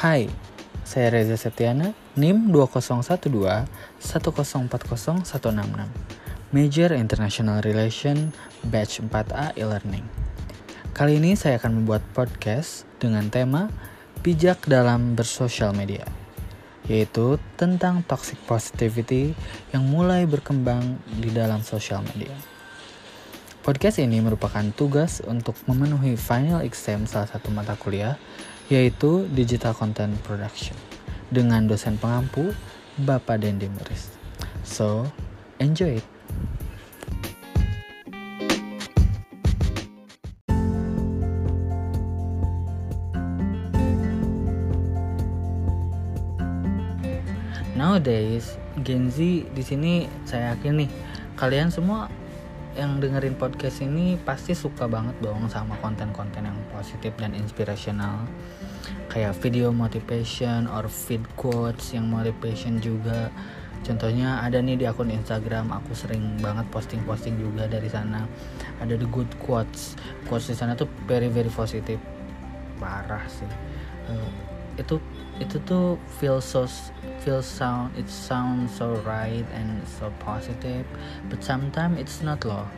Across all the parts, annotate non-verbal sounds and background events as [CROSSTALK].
Hai, saya Reza Septiana, NIM 2012 1040166. Major International Relation, Batch 4A e-learning. Kali ini saya akan membuat podcast dengan tema bijak dalam bersosial media, yaitu tentang toxic positivity yang mulai berkembang di dalam sosial media. Podcast ini merupakan tugas untuk memenuhi final exam salah satu mata kuliah, yaitu Digital Content Production, dengan dosen pengampu Bapak Dendi Muris. So, enjoy it! Nowadays, Gen Z di sini saya yakin nih kalian semua yang dengerin podcast ini pasti suka banget dong sama konten-konten yang positif dan inspirational kayak video motivation or feed quotes yang motivation juga. Contohnya ada nih di akun Instagram aku sering banget posting-posting juga dari sana. Ada the good quotes. Quotes di sana tuh very very positif. Parah sih. Uh, itu itu tuh feel so feel sound it sounds so right and so positive but sometimes it's not loh.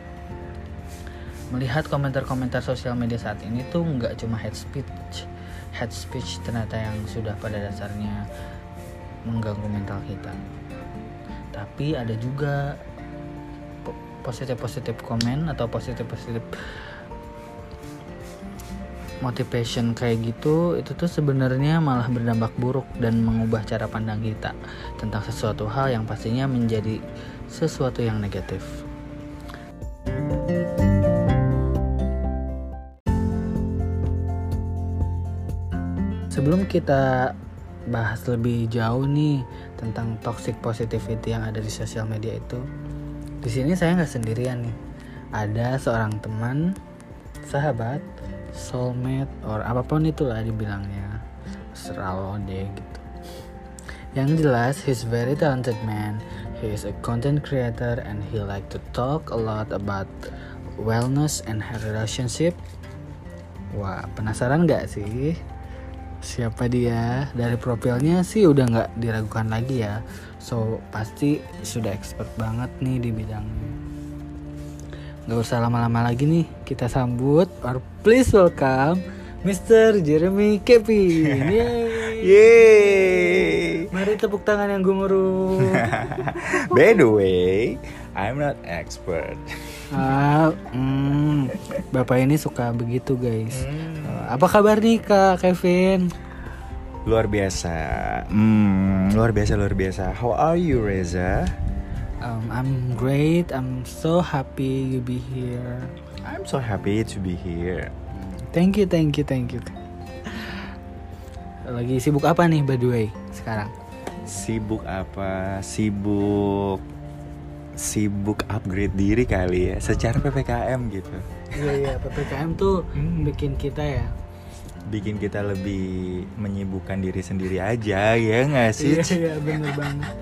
Melihat komentar-komentar sosial media saat ini tuh nggak cuma hate speech hate speech ternyata yang sudah pada dasarnya mengganggu mental kita. Tapi ada juga positif-positif komen atau positif-positif motivation kayak gitu itu tuh sebenarnya malah berdampak buruk dan mengubah cara pandang kita tentang sesuatu hal yang pastinya menjadi sesuatu yang negatif. Sebelum kita bahas lebih jauh nih tentang toxic positivity yang ada di sosial media itu, di sini saya nggak sendirian nih. Ada seorang teman, sahabat, soulmate or apa pun itulah dibilangnya. Seralo deh gitu. Yang jelas he's very talented man. He is a content creator and he like to talk a lot about wellness and relationship. Wah penasaran gak sih? Siapa dia? Dari profilnya sih udah nggak diragukan lagi ya. So pasti sudah expert banget nih di bidangnya Gak usah lama-lama lagi nih kita sambut or please welcome Mr. Jeremy Kevin [LAUGHS] Yeay. Yeay. Mari tepuk tangan yang gemuruh [LAUGHS] By the way, I'm not expert. ah, hmm, Bapak ini suka begitu guys. Uh, Apa kabar nih Kak Kevin? Luar biasa. Hmm, luar biasa luar biasa. How are you, Reza? Um, I'm great, I'm so happy you be here I'm so happy to be here. Thank you, thank you, thank you Lagi sibuk apa nih by the way sekarang? Sibuk apa? Sibuk sibuk upgrade diri kali ya secara PPKM gitu. Iya iya PPKM tuh Hmm. bikin kita ya Bikin kita lebih menyibukkan diri sendiri aja ya nggak sih? Iya iya bener banget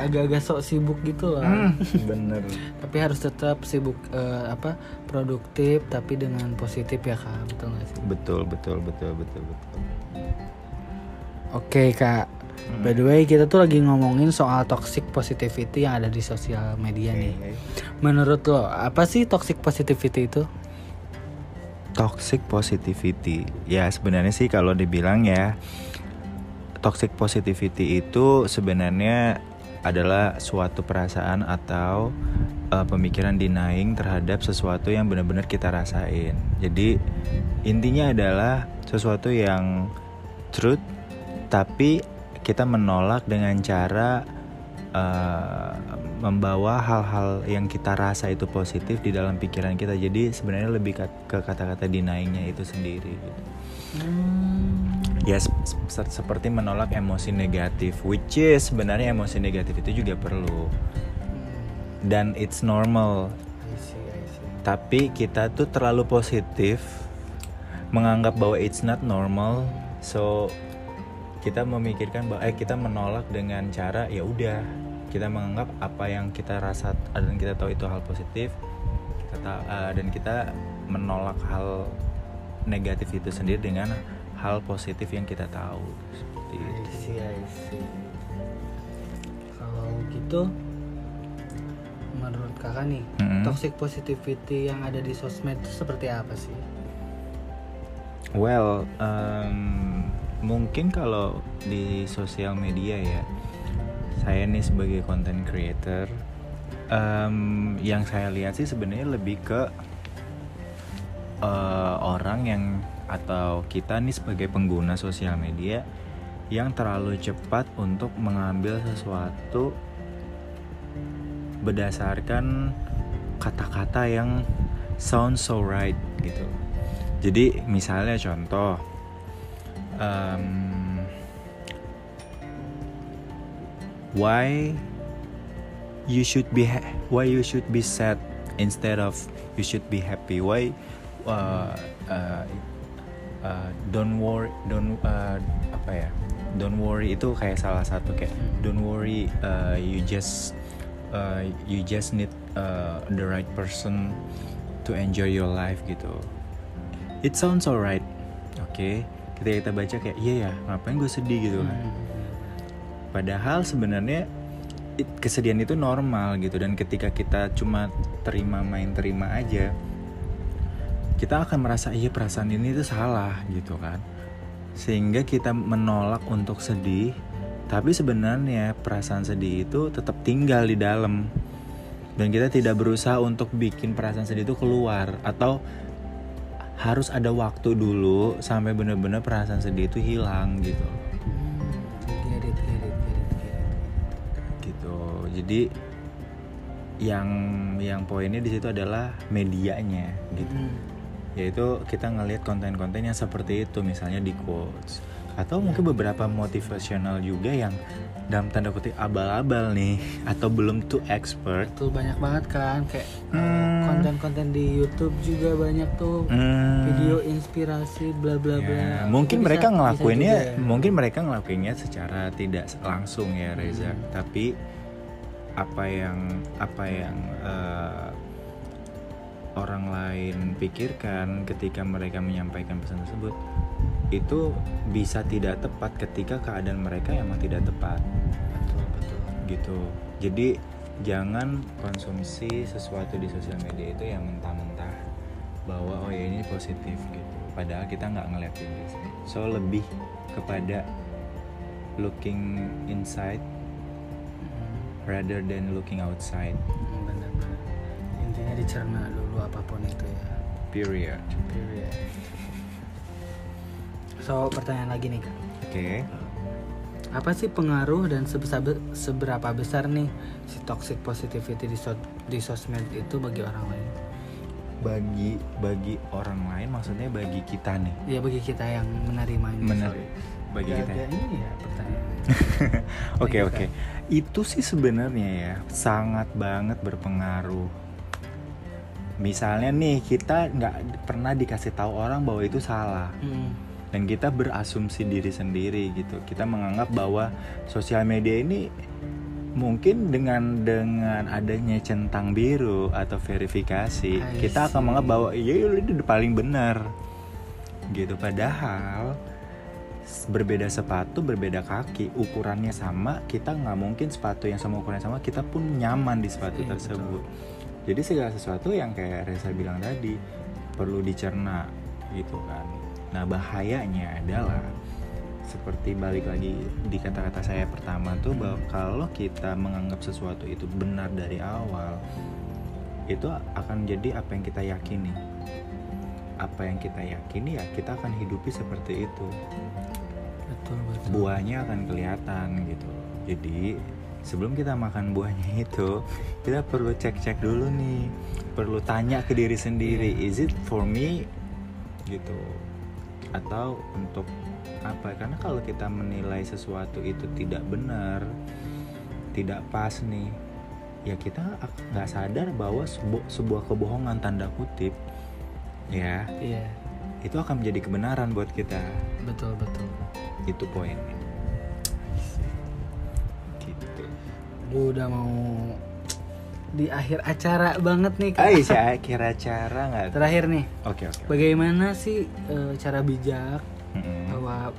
Agak-agak sok sibuk gitu lah Hmm, [LAUGHS] bener. Tapi harus tetap sibuk eh, apa produktif tapi dengan positif ya kak betul nggak sih? Betul betul betul betul betul. Oke kak Hmm. By the way kita tuh lagi ngomongin soal toxic positivity yang ada di sosial media nih Oke. Menurut lo apa sih toxic positivity itu? Toxic positivity. Ya sebenarnya sih kalau dibilang ya toxic positivity itu sebenarnya adalah suatu perasaan atau uh, pemikiran denying terhadap sesuatu yang benar-benar kita rasain. Jadi intinya adalah sesuatu yang truth tapi kita menolak dengan cara uh, membawa hal-hal yang kita rasa itu positif di dalam pikiran kita. Jadi sebenarnya lebih ke kata-kata denyingnya itu sendiri. Gitu. Hmm, Ya sep- sep- seperti menolak emosi negatif, which is sebenarnya emosi negatif itu juga perlu dan it's normal. I see, I see. Tapi kita tuh terlalu positif menganggap bahwa it's not normal, so kita memikirkan bahwa eh kita menolak dengan cara ya udah kita menganggap apa yang kita rasa dan kita tahu itu hal positif kita ta- eh, dan kita menolak hal negatif itu sendiri dengan hal positif yang kita tahu seperti I itu see, I see. Kalau gitu, menurut kakak nih, Mm-mm. toxic positivity yang ada di sosmed itu seperti apa sih? Well, um, mungkin kalau di sosial media ya, saya nih sebagai content creator, um, yang saya lihat sih sebenarnya lebih ke uh, orang yang atau kita nih sebagai pengguna sosial media yang terlalu cepat untuk mengambil sesuatu berdasarkan kata-kata yang sound so right gitu. Jadi misalnya contoh, um, why you should be why you should be sad instead of you should be happy? Why uh, uh, uh, don't worry don't uh, apa ya? Don't worry itu kayak salah satu kayak don't worry uh, you just uh, you just need uh, the right person to enjoy your life gitu. It sounds alright, oke. Ketika kita baca kayak iya ya, ngapain gue sedih gitu kan? Hmm. Padahal sebenarnya it- kesedihan itu normal gitu dan ketika kita cuma terima main terima aja, kita akan merasa iya perasaan ini tuh salah gitu kan. Sehingga kita menolak untuk sedih, tapi sebenarnya perasaan sedih itu tetap tinggal di dalam. Dan kita tidak berusaha untuk bikin perasaan sedih itu keluar atau harus ada waktu dulu sampai benar-benar perasaan sedih itu hilang gitu. Gitu jadi yang yang poinnya di situ adalah medianya gitu Hmm. Yaitu kita ngelihat konten-konten yang seperti itu misalnya di quotes atau mungkin beberapa motivasional juga yang dalam tanda kutip abal-abal nih atau belum tuh expert Betul banyak banget kan kayak uh, Hmm. konten-konten di YouTube juga banyak tuh Hmm, video inspirasi bla bla bla. ya, Itu mungkin bisa- mereka bisa ngelakuinnya juga ya. mungkin mereka ngelakuinnya secara tidak langsung ya Reza Hmm. tapi apa yang apa yang eh, orang lain pikirkan ketika mereka menyampaikan pesan tersebut itu bisa tidak tepat ketika keadaan mereka emang tidak tepat. Betul betul. gitu. Jadi jangan konsumsi sesuatu di sosial media itu yang mentah-mentah bahwa oh ya ini positif gitu. Padahal kita nggak ngeliat ini so lebih kepada looking inside Hmm, rather than looking outside. Intinya dicerna dulu apa pun itu ya. period Period. So pertanyaan lagi nih kak. oke Apa sih pengaruh dan sebesar seberapa besar nih si toxic positivity di, so- di sosmed itu bagi orang lain? bagi bagi orang lain maksudnya bagi kita nih Ya bagi kita yang menerimanya. Benar. sorry. bagi kita Agak ini ya pertanyaan. [LAUGHS] Oke Bagi oke. Itu sih sebenarnya ya sangat banget berpengaruh. Misalnya nih kita nggak pernah dikasih tahu orang bahwa itu salah. Hmm. dan kita berasumsi diri sendiri gitu. Kita menganggap bahwa sosial media ini mungkin dengan dengan adanya centang biru atau verifikasi I kita akan menganggap bahwa iya ini udah paling benar. Gitu. Padahal berbeda sepatu berbeda kaki ukurannya sama kita nggak mungkin sepatu yang sama ukurannya sama kita pun nyaman di sepatu Iya, tersebut jadi segala sesuatu yang kayak Reza bilang tadi perlu dicerna gitu kan. Nah bahayanya adalah seperti balik lagi di kata-kata saya pertama tuh bahwa kalau kita menganggap sesuatu itu benar dari awal itu akan jadi apa yang kita yakini. Apa yang kita yakini ya kita akan hidupi seperti itu. Betul betul. buahnya akan kelihatan gitu. Jadi sebelum kita makan buahnya itu kita perlu cek-cek dulu nih. Perlu tanya ke diri sendiri is it for me? Gitu. Atau untuk apa? Karena kalau kita menilai sesuatu itu tidak benar tidak pas nih ya kita ak- nggak sadar bahwa sebu- sebuah kebohongan tanda kutip ya Iya. itu akan menjadi kebenaran buat kita. Betul betul. itu poinnya Lu udah mau di akhir acara banget nih kak. Ay, saya kira cara nggak? Terakhir nih, Oke oke. bagaimana sih eh, cara bijak Mm-mm. bahwa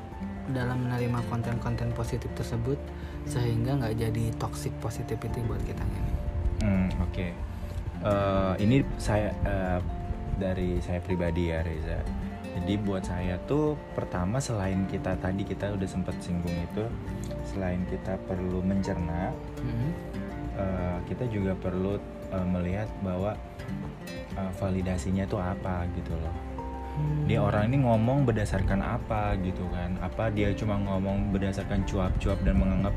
dalam menerima konten-konten positif tersebut sehingga nggak jadi toxic positivity buat kita ini. Hmm, oke. Eh, ini saya eh, dari saya pribadi ya Reza. Jadi buat saya tuh pertama selain kita tadi kita udah sempat singgung itu, selain kita perlu mencerna, Hmm. eh, kita juga perlu eh, melihat bahwa eh, validasinya tuh apa gitu loh. Hmm. Dia orang ini ngomong berdasarkan apa gitu kan? Apa dia cuma ngomong berdasarkan cuap-cuap dan menganggap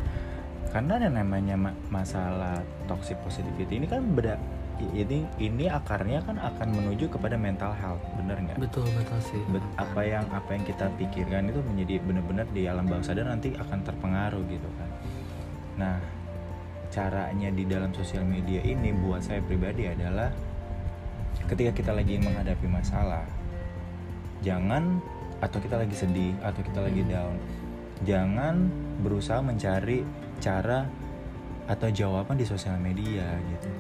karena yang namanya ma- masalah toxic positivity ini kan beda ini ini akarnya kan akan menuju kepada mental health bener nggak? Betul betul sih. Bet- apa yang apa yang kita pikirkan itu menjadi benar-benar di alam bawah sadar nanti akan terpengaruh gitu kan. Nah caranya di dalam sosial media ini buat saya pribadi adalah ketika kita lagi menghadapi masalah jangan atau kita lagi sedih atau kita lagi down jangan berusaha mencari cara atau jawaban di sosial media gitu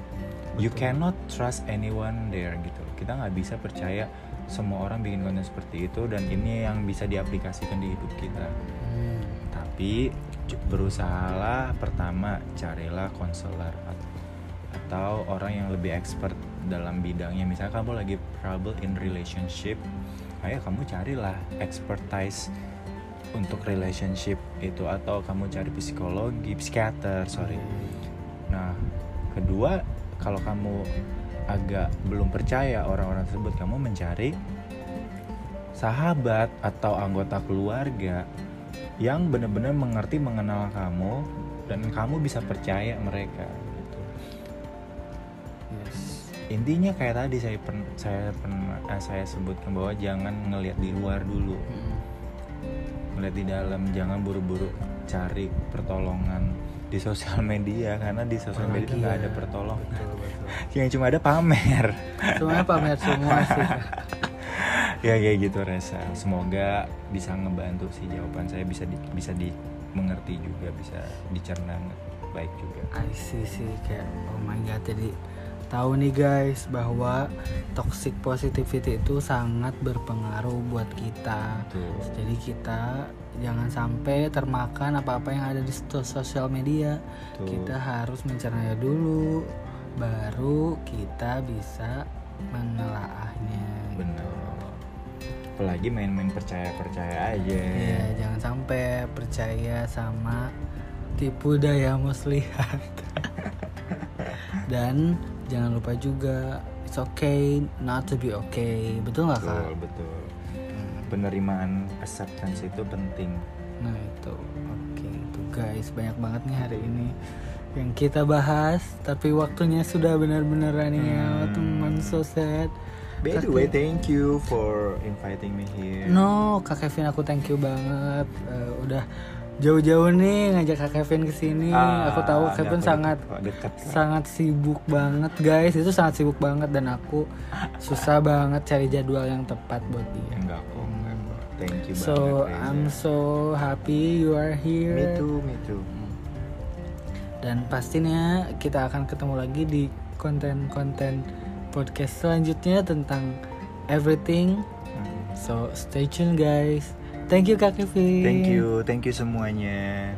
you cannot trust anyone there gitu. Kita nggak bisa percaya semua orang bikin konten seperti itu dan ini yang bisa diaplikasikan di hidup kita. Hmm. tapi berusahalah pertama carilah konselor at- atau orang yang lebih expert dalam bidangnya. Misalnya kamu lagi trouble in relationship ayo kamu carilah expertise untuk relationship itu atau kamu cari psikologi psikiater sorry. Nah kedua kalau kamu agak belum percaya orang-orang tersebut kamu mencari sahabat atau anggota keluarga yang benar-benar mengerti mengenal kamu dan kamu bisa percaya mereka gitu. Yes. intinya kayak tadi saya pen, saya pernah eh, saya sebutkan bahwa jangan ngelihat di luar dulu Hmm. ngelihat di dalam jangan buru-buru cari pertolongan di sosial media karena di sosial media itu Apalagi nggak ada pertolongan Betul betul. yang cuma ada pamer Semuanya pamer semua sih. [LAUGHS] ya kayak gitu Resa semoga bisa ngebantu sih jawaban saya bisa di, bisa dimengerti juga bisa dicerna baik juga I see sih kayak oh my god jadi tahu nih guys bahwa toxic positivity itu sangat berpengaruh buat kita. Tuh. Jadi kita jangan sampai termakan apa-apa yang ada di sosial media. Tuh. Kita harus mencernanya dulu baru kita bisa menelaahnya. Bener. apalagi main-main percaya-percaya aja Iya, jangan sampai percaya sama tipu daya muslihat. [LAUGHS] Dan jangan lupa juga it's okay not to be okay. Betul nggak kak? betul betul penerimaan acceptance itu penting Nah itu oke itu guys banyak banget nih hari ini yang kita bahas tapi waktunya sudah benar-benar running out Hmm. teman so sad. by the way thank you for inviting me here No, Kak Kevin aku thank you banget Eh, udah jauh-jauh nih ngajak Kak Kevin ke sini. Ah, aku tahu Kevin aku sangat deket kok, deket sangat sibuk banget guys. Itu sangat sibuk banget dan aku susah banget cari jadwal yang tepat buat dia. enggak thank you So banget Reza. I'm so happy you are here. me too me too Dan pastinya kita akan ketemu lagi di konten-konten podcast selanjutnya tentang everything. Hmm. So stay tune guys. Thank you Kak Kevin. thank you thank you semuanya